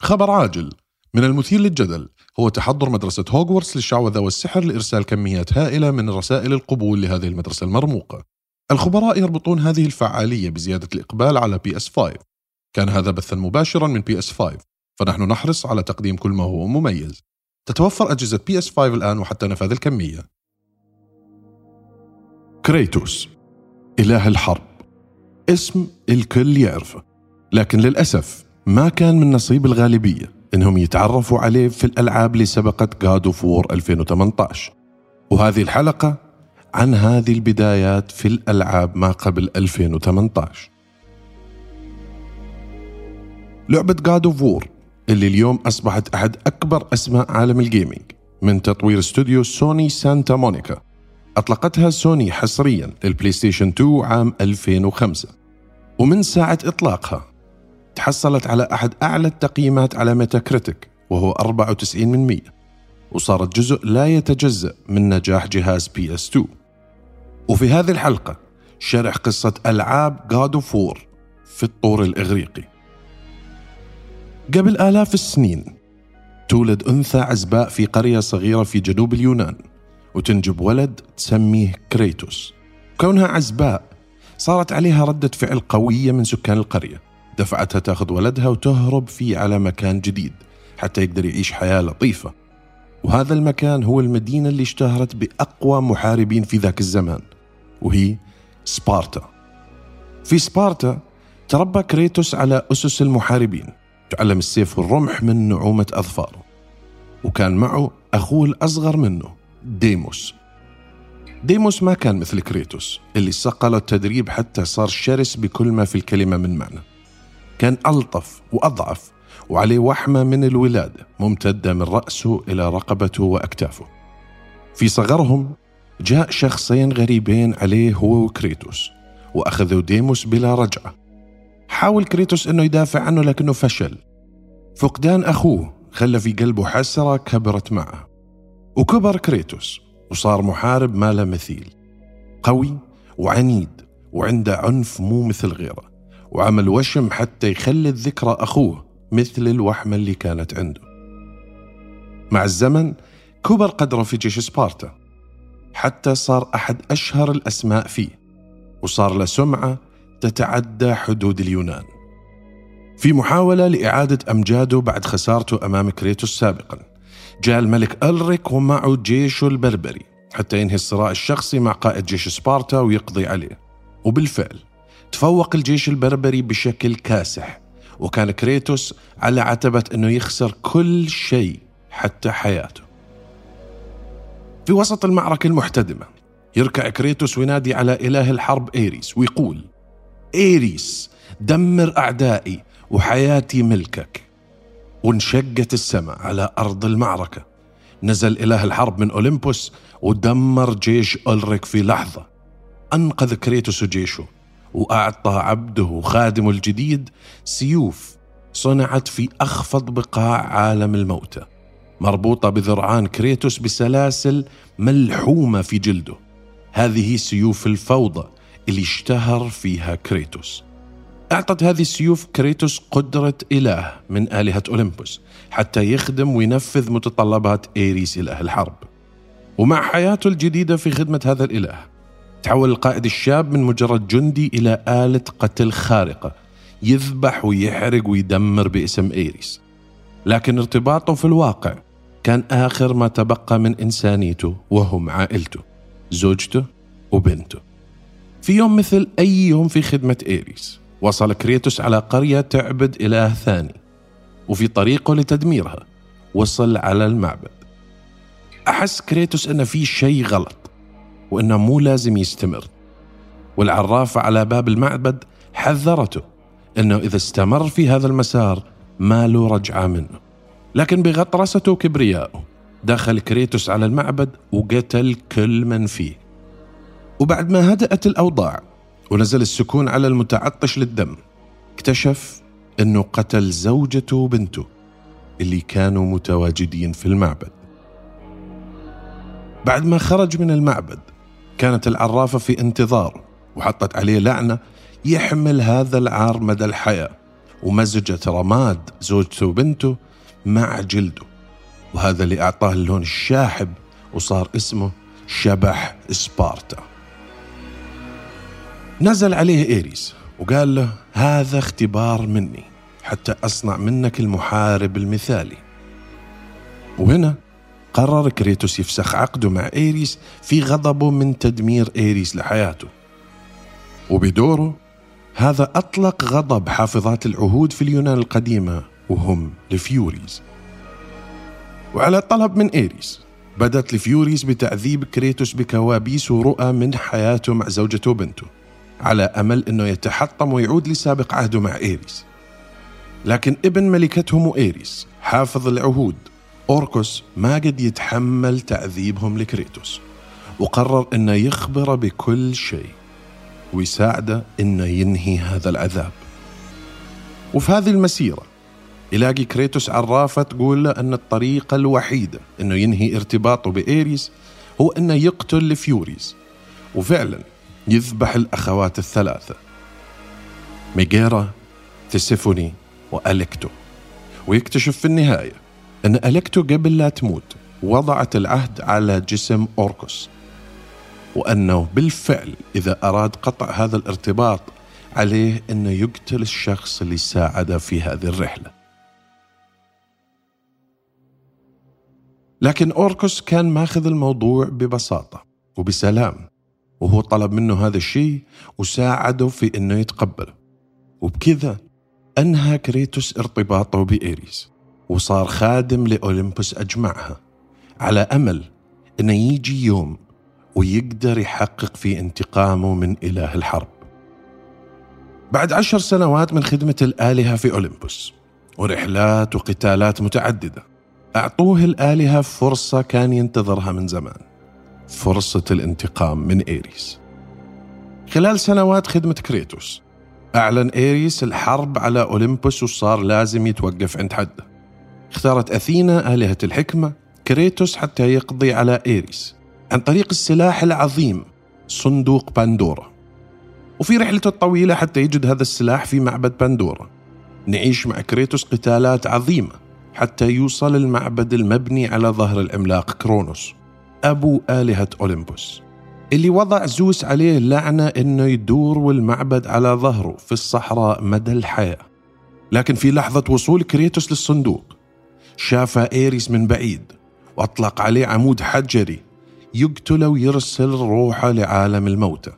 خبر عاجل. من المثير للجدل هو تحضر مدرسة هوغورتس للشعوذة والسحر لإرسال كميات هائلة من رسائل القبول لهذه المدرسة المرموقة. الخبراء يربطون هذه الفعالية بزيادة الإقبال على PS 5 كان هذا بثا مباشرا من PS 5 فنحن نحرص على تقديم كل ما هو مميز. تتوفر أجهزة PS 5 الآن وحتى نفاذ الكمية. كريتوس إله الحرب. اسم الكل يعرفه لكن للأسف ما كان من نصيب الغالبية إنهم يتعرفوا عليه في الألعاب اللي سبقت God of War 2018 وهذه الحلقة عن هذه البدايات في الألعاب ما قبل 2018 لعبة God of War اللي اليوم أصبحت أحد أكبر أسماء عالم ال gaming من تطوير استوديو سوني سانتا مونيكا. أطلقتها سوني حصريا للبلاي ستيشن 2 عام 2005 ومن ساعة إطلاقها تحصلت على أحد أعلى التقييمات على ميتا كريتيك وهو 94 من 100 وصارت جزء لا يتجزأ من نجاح جهاز PS 2 وفي هذه الحلقة شرح قصة ألعاب God of War في الطور الإغريقي. قبل آلاف السنين تولد أنثى عزباء في قرية صغيرة في جنوب اليونان وتنجب ولد تسميه كريتوس. كونها عزباء صارت عليها ردة فعل قوية من سكان القرية دفعتها تاخذ ولدها وتهرب فيه على مكان جديد حتى يقدر يعيش حياة لطيفة. وهذا المكان هو المدينة اللي اشتهرت بأقوى محاربين في ذاك الزمان وهي سبارتا. في سبارتا تربى كريتوس على أسس المحاربين تعلم السيف والرمح من نعومة أظفاره وكان معه أخوه الأصغر منه ديموس. ديموس ما كان مثل كريتوس اللي صقله التدريب حتى صار شرس بكل ما في الكلمة من معنى. كان ألطف وأضعف وعليه وحمة من الولادة ممتدة من رأسه إلى رقبته وأكتافه. في صغرهم جاء شخصين غريبين عليه هو وكريتوس وأخذوا ديموس بلا رجعة. حاول كريتوس أنه يدافع عنه لكنه فشل. فقدان أخوه خلى في قلبه حسرة كبرت معه. وكبر كريتوس وصار محارب ما له مثيل. قوي وعنيد وعنده عنف مو مثل غيره. وعمل وشم حتى يخلد ذكرى أخوه مثل الوحمة اللي كانت عنده. مع الزمن كبر قدره في جيش سبارتا حتى صار أحد أشهر الأسماء فيه وصار له سمعة تتعدى حدود اليونان. في محاولة لإعادة أمجاده بعد خسارته أمام كريتوس سابقا جاء الملك ألريك ومعه جيشه البربري حتى ينهي الصراع الشخصي مع قائد جيش سبارتا ويقضي عليه. وبالفعل تفوق الجيش البربري بشكل كاسح وكان كريتوس على عتبة أنه يخسر كل شيء حتى حياته. في وسط المعركة المحتدمة يركع كريتوس وينادي على إله الحرب إيريس ويقول إيريس دمر أعدائي وحياتي ملكك. وانشقت السماء على أرض المعركة. نزل إله الحرب من أولمبوس ودمر جيش أولريك في لحظة. أنقذ كريتوس جيشه. وأعطى عبده وخادمه الجديد سيوف صنعت في أخفض بقاع عالم الموتى مربوطة بذرعان كريتوس بسلاسل ملحومة في جلده. هذه سيوف الفوضى اللي اشتهر فيها كريتوس. أعطت هذه السيوف كريتوس قدرة إله من آلهة أولمبوس حتى يخدم وينفذ متطلبات إيريس إله الحرب. ومع حياته الجديدة في خدمة هذا الإله تحول القائد الشاب من مجرد جندي إلى آلة قتل خارقة يذبح ويحرق ويدمر باسم إيريس. لكن ارتباطه في الواقع كان آخر ما تبقى من إنسانيته وهم عائلته زوجته وبنته. في يوم مثل أي يوم في خدمة إيريس وصل كريتوس على قرية تعبد إله ثاني وفي طريقه لتدميرها وصل على المعبد. أحس كريتوس أن في شيء غلط. وأنه مو لازم يستمر. والعرافة على باب المعبد حذرته أنه إذا استمر في هذا المسار ما له رجعة منه. لكن بغطرسته وكبريائه دخل كريتوس على المعبد وقتل كل من فيه. وبعد ما هدأت الأوضاع ونزل السكون على المتعطش للدم اكتشف أنه قتل زوجته وبنته اللي كانوا متواجدين في المعبد. بعد ما خرج من المعبد كانت العرافة في انتظار وحطت عليه لعنة يحمل هذا العار مدى الحياة ومزجت رماد زوجته وبنته مع جلده. وهذا اللي أعطاه اللون الشاحب وصار اسمه شبح سبارتا نزل عليه إيريس وقال له هذا اختبار مني حتى أصنع منك المحارب المثالي. وهنا قرر كريتوس يفسخ عقده مع إيريس في غضبه من تدمير إيريس لحياته. وبدوره هذا أطلق غضب حافظات العهود في اليونان القديمة وهم ال Furies وعلى طلب من إيريس بدت ال Furies بتعذيب كريتوس بكوابيس ورؤى من حياته مع زوجته وبنته على أمل أنه يتحطم ويعود لسابق عهده مع إيريس. لكن ابن ملكتهم إيريس حافظ العهود أوركوس ما قد يتحمل تعذيبهم لكريتوس وقرر أنه يخبره بكل شيء ويساعده أنه ينهي هذا العذاب. وفي هذه المسيرة يلاقي كريتوس عرافة تقول له أن الطريقة الوحيدة أنه ينهي ارتباطه بإيريس هو أنه يقتل ال Furies وفعلا يذبح الأخوات الثلاثة ميجيرا تيسيفوني وأليكتو ويكتشف في النهاية أن أليكتو قبل لا تموت وضعت العهد على جسم أوركوس وأنه بالفعل إذا أراد قطع هذا الارتباط عليه أنه يقتل الشخص اللي ساعده في هذه الرحلة. لكن أوركوس كان ماخذ الموضوع ببساطة وبسلام وهو طلب منه هذا الشيء وساعده في أنه يتقبله. وبكذا أنهى كريتوس ارتباطه بإيريس. وصار خادم لأولمبوس أجمعها. على أمل أنه يجي يوم ويقدر يحقق في انتقامه من إله الحرب. بعد عشر سنوات من خدمة الآلهة في أولمبوس ورحلات وقتالات متعددة أعطوه الآلهة فرصة كان ينتظرها من زمان فرصة الانتقام من إيريس. خلال سنوات خدمة كريتوس أعلن إيريس الحرب على أولمبوس وصار لازم يتوقف عند حده. اختارت أثينا آلهة الحكمة كريتوس حتى يقضي على إيريس عن طريق السلاح العظيم صندوق باندورا. وفي رحلته الطويلة حتى يجد هذا السلاح في معبد باندورا. نعيش مع كريتوس قتالات عظيمة حتى يوصل المعبد المبني على ظهر العملاق كرونوس أبو آلهة أولمبوس اللي وضع زوس عليه لعنة إنه يدور والمعبد على ظهره في الصحراء مدى الحياة. لكن في لحظة وصول كريتوس للصندوق شاف إيريس من بعيد وأطلق عليه عمود حجري يقتله ويرسل روحه لعالم الموتى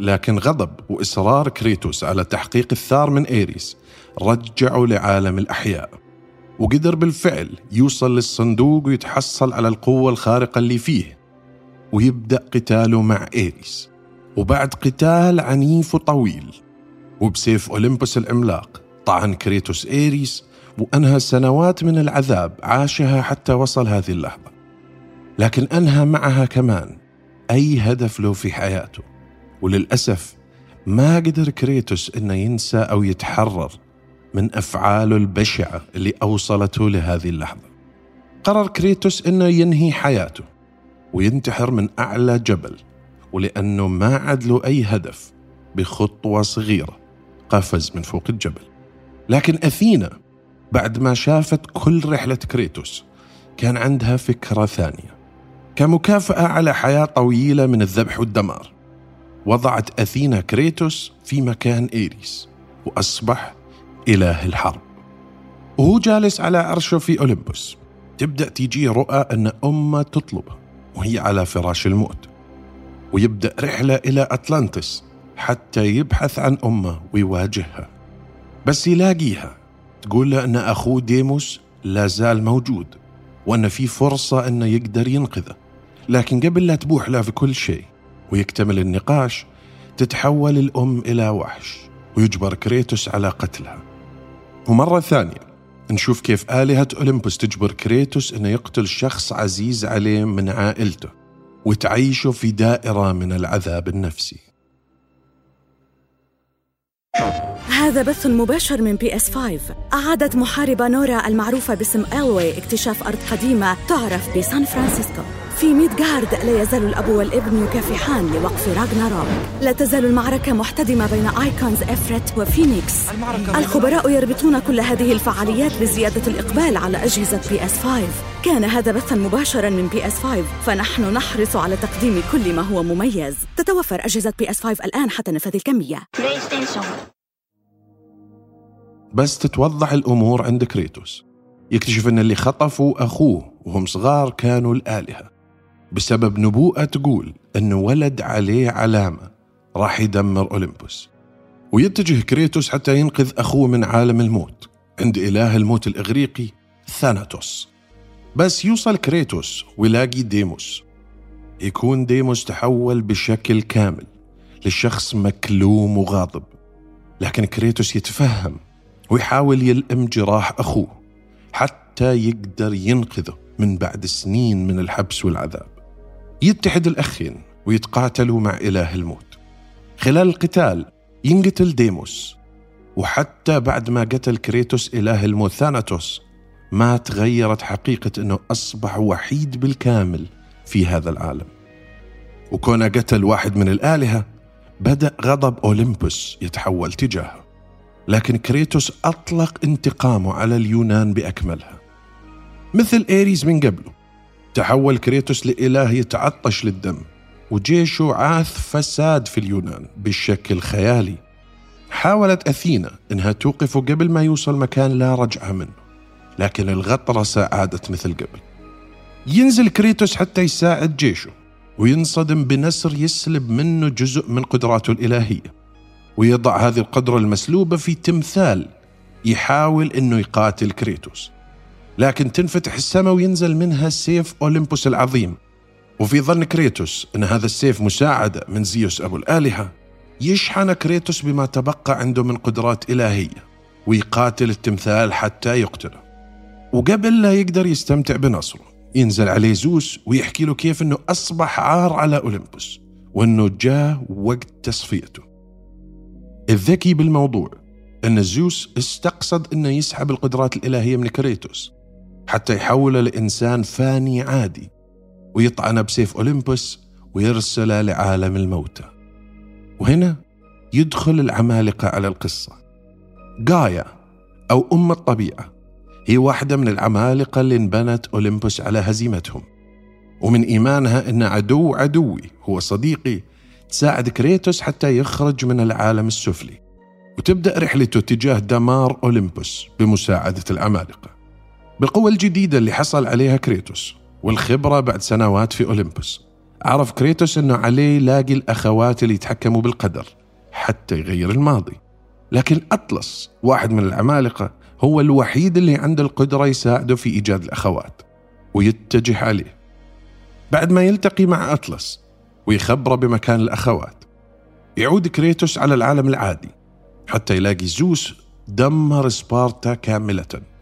لكن غضب وإصرار كريتوس على تحقيق الثار من إيريس رجعه لعالم الأحياء. وقدر بالفعل يوصل للصندوق ويتحصل على القوة الخارقة اللي فيه. ويبدأ قتاله مع إيريس. وبعد قتال عنيف وطويل. وبسيف أولمبوس العملاق طعن كريتوس إيريس وأنهى سنوات من العذاب عاشها حتى وصل هذه اللحظة. لكن أنهى معها كمان أي هدف له في حياته. وللأسف ما قدر كريتوس أنه ينسى أو يتحرر من أفعاله البشعة اللي أوصلته لهذه اللحظة. قرر كريتوس أنه ينهي حياته وينتحر من أعلى جبل ولأنه ما عاد له أي هدف بخطوة صغيرة قفز من فوق الجبل. لكن أثينا بعد ما شافت كل رحلة كريتوس كان عندها فكرة ثانية. كمكافأة على حياة طويلة من الذبح والدمار وضعت أثينا كريتوس في مكان إيريس وأصبح إله الحرب. وهو جالس على عرشه في أولمبوس تبدأ تيجي رؤى أن أمه تطلبه وهي على فراش الموت. ويبدأ رحلة إلى أطلانتس حتى يبحث عن أمه ويواجهها. بس يلاقيها. تقول له أن أخوه ديموس لا زال موجود وأن في فرصة أنه يقدر ينقذه. لكن قبل لا تبوح له في كل شيء ويكتمل النقاش تتحول الأم إلى وحش ويجبر كريتوس على قتلها. ومرة ثانية نشوف كيف آلهة أولمبوس تجبر كريتوس أنه يقتل شخص عزيز عليه من عائلته وتعيشه في دائرة من العذاب النفسي. هذا بث مباشر من PS 5 أعادت محاربة نورا المعروفة باسم ألوي اكتشاف أرض قديمة تعرف بسان فرانسيسكو. في ميدغارد لا يزال الأب والابن يكافحان لوقف راغناروك. لا تزال المعركة محتدمة بين Eikons إفرت وفينيكس. الخبراء يربطون كل هذه الفعاليات بزيادة الإقبال على أجهزة PS 5 كان هذا بثا مباشرا من PS 5 فنحن نحرص على تقديم كل ما هو مميز. تتوفر أجهزة PS 5 الآن حتى نفاد الكمية. بس تتوضح الأمور عند كريتوس. يكتشف أن اللي خطفوا أخوه وهم صغار كانوا الآلهة. بسبب نبوءة تقول أنه ولد عليه علامة راح يدمر أولمبوس. ويتجه كريتوس حتى ينقذ أخوه من عالم الموت عند إله الموت الإغريقي ثاناتوس. بس يوصل كريتوس ويلاقي ديموس. يكون ديموس تحول بشكل كامل لشخص مكلوم وغاضب. لكن كريتوس يتفهم ويحاول يلئم جراح أخوه حتى يقدر ينقذه من بعد سنين من الحبس والعذاب. يتحد الأخين ويتقاتلوا مع إله الموت. خلال القتال ينقتل ديموس وحتى بعد ما قتل كريتوس إله الموت ثاناتوس ما تغيرت حقيقة أنه أصبح وحيد بالكامل في هذا العالم. وكونه قتل واحد من الآلهة بدأ غضب أولمبوس يتحول تجاهه. لكن كريتوس أطلق انتقامه على اليونان بأكملها. مثل إيريز من قبله تحول كريتوس لإله يتعطش للدم وجيشه عاث فساد في اليونان بشكل خيالي. حاولت أثينا إنها توقفه قبل ما يوصل مكان لا رجعة منه لكن الغطرسة عادت مثل قبل. ينزل كريتوس حتى يساعد جيشه وينصدم بنسر يسلب منه جزء من قدراته الإلهية ويضع هذه القدرة المسلوبة في تمثال يحاول إنه يقاتل كريتوس. لكن تنفتح السماء وينزل منها سيف اولمبوس العظيم. وفي ظن كريتوس إن هذا السيف مساعده من زيوس أبو الآلهة. يشحن كريتوس بما تبقى عنده من قدرات إلهية ويقاتل التمثال حتى يقتله. وقبل لا يقدر يستمتع بنصره ينزل عليه زوس ويحكي له كيف إنه أصبح عار على اولمبوس وإنه جاء وقت تصفيته. الذكي بالموضوع أن زيوس استقصد أنه يسحب القدرات الإلهية من كريتوس. حتى يحوله لإنسان فاني عادي ويطعنه بسيف أولمبوس ويرسله لعالم الموتى. وهنا يدخل العمالقة على القصة. جايا أو أم الطبيعة هي واحدة من العمالقة اللي انبنت أولمبوس على هزيمتهم. ومن إيمانها أن عدو عدوي هو صديقي تساعد كريتوس حتى يخرج من العالم السفلي. وتبدأ رحلته تجاه دمار أولمبوس بمساعدة العمالقة. بالقوة الجديدة اللي حصل عليها كريتوس والخبرة بعد سنوات في أولمبوس. عرف كريتوس أنه عليه يلاقي الأخوات اللي يتحكموا بالقدر حتى يغير الماضي. لكن أطلس واحد من العمالقة هو الوحيد اللي عنده القدرة يساعده في إيجاد الأخوات ويتجه عليه. بعد ما يلتقي مع أطلس ويخبره بمكان الأخوات يعود كريتوس على العالم العادي حتى يلاقي زوس دمر سبارتا كاملة.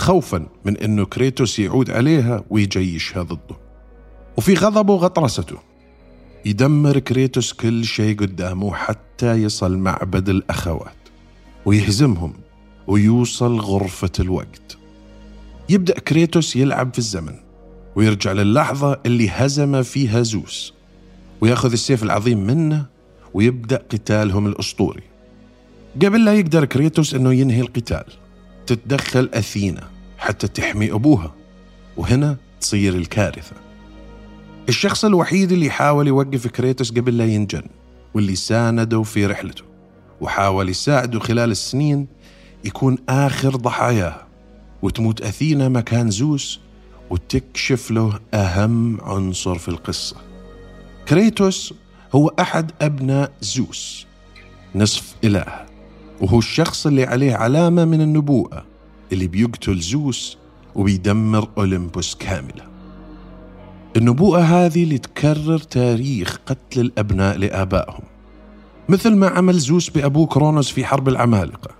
خوفا من أنه كريتوس يعود عليها ويجيشها ضده. وفي غضبه وغطرسته. يدمر كريتوس كل شيء قدامه حتى يصل معبد الأخوات. ويهزمهم ويوصل غرفة الوقت. يبدأ كريتوس يلعب في الزمن. ويرجع للحظة اللي هزم فيها زوس. ويأخذ السيف العظيم منه ويبدأ قتالهم الأسطوري. قبل لا يقدر كريتوس أنه ينهي القتال تتدخل أثينا حتى تحمي أبوها وهنا تصير الكارثة. الشخص الوحيد اللي حاول يوقف كريتوس قبل لا ينجن واللي سانده في رحلته وحاول يساعده خلال السنين يكون آخر ضحاياه وتموت أثينا مكان زوس وتكشف له أهم عنصر في القصة. كريتوس هو أحد أبناء زوس نصف إله. وهو الشخص اللي عليه علامة من النبوءة اللي بيقتل زوس وبيدمر أولمبوس كاملة. النبوءة هذه اللي تكرر تاريخ قتل الأبناء لآبائهم. مثل ما عمل زوس بأبوه كرونوس في حرب العمالقة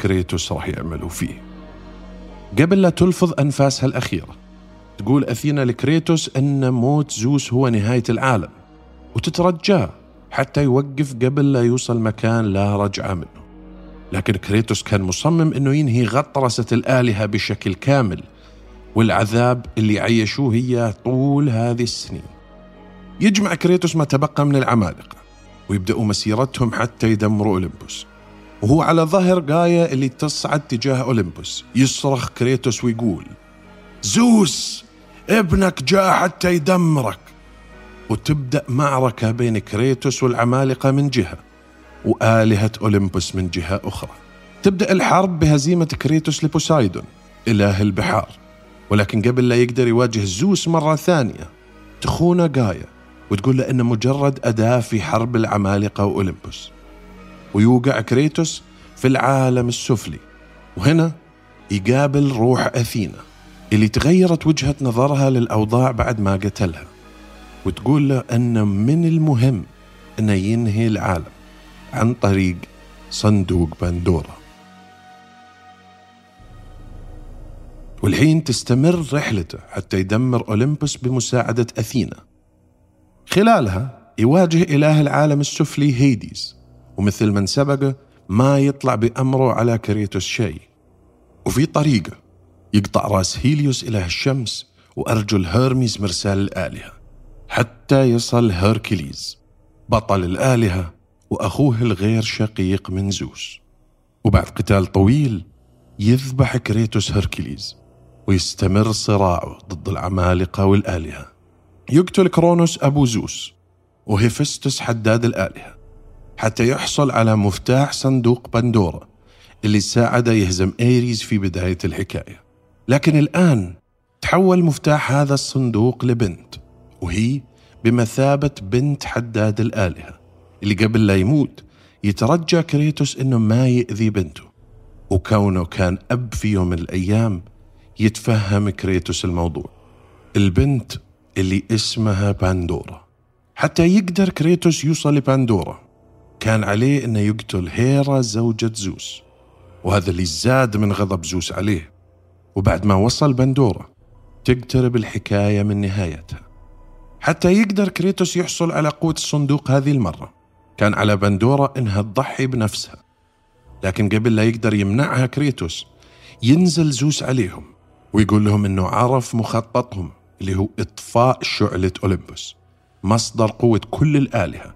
كريتوس راح يعملوا فيه. قبل لا تلفظ أنفاسها الأخيرة تقول أثينا لكريتوس أن موت زوس هو نهاية العالم وتترجاه حتى يوقف قبل لا يوصل مكان لا رجعة منه. لكن كريتوس كان مصمم أنه ينهي غطرسة الآلهة بشكل كامل والعذاب اللي عيشوه إياه طول هذه السنين. يجمع كريتوس ما تبقى من العمالقة ويبدأوا مسيرتهم حتى يدمروا أولمبوس وهو على ظهر غايا اللي تصعد تجاه أولمبوس يصرخ كريتوس ويقول زوس ابنك جاء حتى يدمرك. وتبدأ معركة بين كريتوس والعمالقة من جهة. وآلهة أولمبوس من جهة أخرى. تبدأ الحرب بهزيمة كريتوس لبوسايدون إله البحار. ولكن قبل لا يقدر يواجه زوس مرة ثانية تخونه غايا وتقول له إنه مجرد أداة في حرب العمالقة وأولمبوس ويوقع كريتوس في العالم السفلي. وهنا يقابل روح أثينا اللي تغيرت وجهة نظرها للأوضاع بعد ما قتلها. وتقول له أن من المهم أنه ينهي العالم. عن طريق صندوق بندورا والحين تستمر رحلته حتى يدمر أولمبوس بمساعدة أثينا. خلالها يواجه إله العالم السفلي هيديز ومثل من سبقه ما يطلع بأمره على كريتوس شيء. وفي طريقه يقطع رأس هيليوس إله الشمس وأرجل هيرميز مرسال الآلهة حتى يصل هيركليز بطل الآلهة وأخوه الغير شقيق من زوس. وبعد قتال طويل يذبح كريتوس هيركليز ويستمر صراعه ضد العمالقة والآلهة. يقتل كرونوس أبو زوس وهيفستس حداد الآلهة حتى يحصل على مفتاح صندوق بندورا اللي ساعده يهزم إيريز في بداية الحكاية. لكن الآن تحول مفتاح هذا الصندوق لبنت وهي بمثابة بنت حداد الآلهة. اللي قبل لا يموت يترجى كريتوس إنه ما يأذي بنته. وكونه كان أب في يوم من الأيام يتفهم كريتوس الموضوع. البنت اللي اسمها باندورا. حتى يقدر كريتوس يوصل لباندورا. كان عليه إنه يقتل هيرا زوجة زوس. وهذا اللي زاد من غضب زوس عليه. وبعد ما وصل بندورا تقترب الحكاية من نهايتها. حتى يقدر كريتوس يحصل على قوة الصندوق هذه المرة. كان على بندورا إنها تضحي بنفسها. لكن قبل لا يقدر يمنعها كريتوس ينزل زوس عليهم ويقول لهم إنه عرف مخططهم اللي هو إطفاء شعلة أولمبوس مصدر قوة كل الآلهة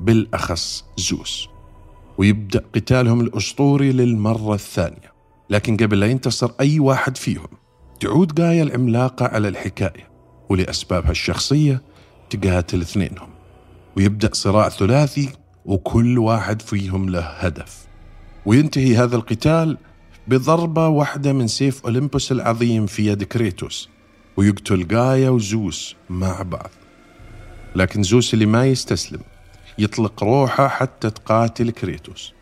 بالأخص زوس. ويبدأ قتالهم الأسطوري للمرة الثانية. لكن قبل لا ينتصر أي واحد فيهم تعود جايا العملاقة على الحكاية ولأسبابها الشخصية تقاتل اثنينهم. ويبدأ صراع ثلاثي وكل واحد فيهم له هدف. وينتهي هذا القتال بضربة واحدة من سيف أولمبوس العظيم في يد كريتوس ويقتل جايا وزوس مع بعض. لكن زوس اللي ما يستسلم يطلق روحه حتى تقاتل كريتوس.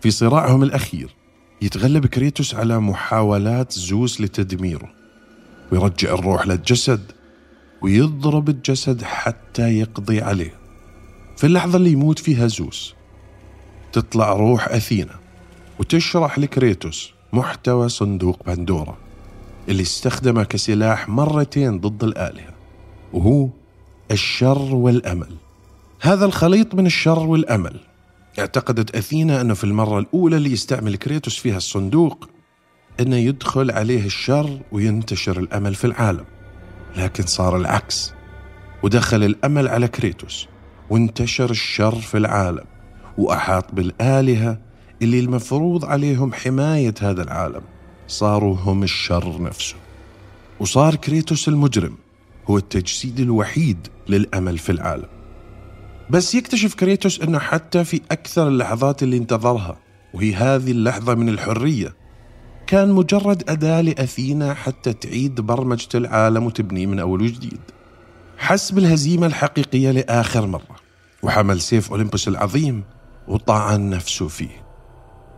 في صراعهم الأخير يتغلب كريتوس على محاولات زوس لتدميره. ويرجع الروح للجسد ويضرب الجسد حتى يقضي عليه. في اللحظة اللي يموت فيها زوس تطلع روح أثينا وتشرح لكريتوس محتوى صندوق بندورا اللي استخدمه كسلاح مرتين ضد الآلهة وهو الشر والأمل. هذا الخليط من الشر والأمل. اعتقدت أثينا أنه في المرة الأولى اللي يستعمل كريتوس فيها الصندوق أنه يدخل عليه الشر وينتشر الأمل في العالم. لكن صار العكس ودخل الأمل على كريتوس. وانتشر الشر في العالم وأحاط بالآلهة اللي المفروض عليهم حماية هذا العالم. صاروا هم الشر نفسه. وصار كريتوس المجرم هو التجسيد الوحيد للأمل في العالم. بس يكتشف كريتوس أنه حتى في أكثر اللحظات اللي انتظرها وهي هذه اللحظة من الحرية كان مجرد أداة لأثينا حتى تعيد برمجة العالم وتبنيه من أول وجديد. حس بالهزيمة الحقيقية لآخر مرة وحمل سيف أولمبوس العظيم وطعن نفسه فيه.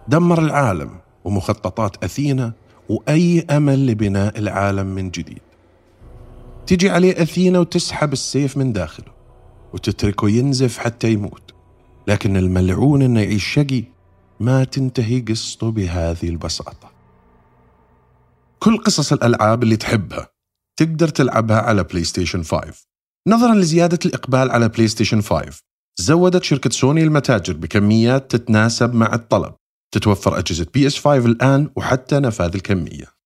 دمر العالم ومخططات أثينا وأي أمل لبناء العالم من جديد. تجي عليه أثينا وتسحب السيف من داخله وتتركه ينزف حتى يموت. لكن الملعون إنه يعيش شقي ما تنتهي قصته بهذه البساطة. كل قصص الألعاب اللي تحبها تقدر تلعبها على بلاي ستيشن 5 نظرا لزيادة الإقبال على بلاي ستيشن 5 زودت شركة سوني المتاجر بكميات تتناسب مع الطلب. تتوفر أجهزة بي اس 5 الآن وحتى نفاذ الكمية.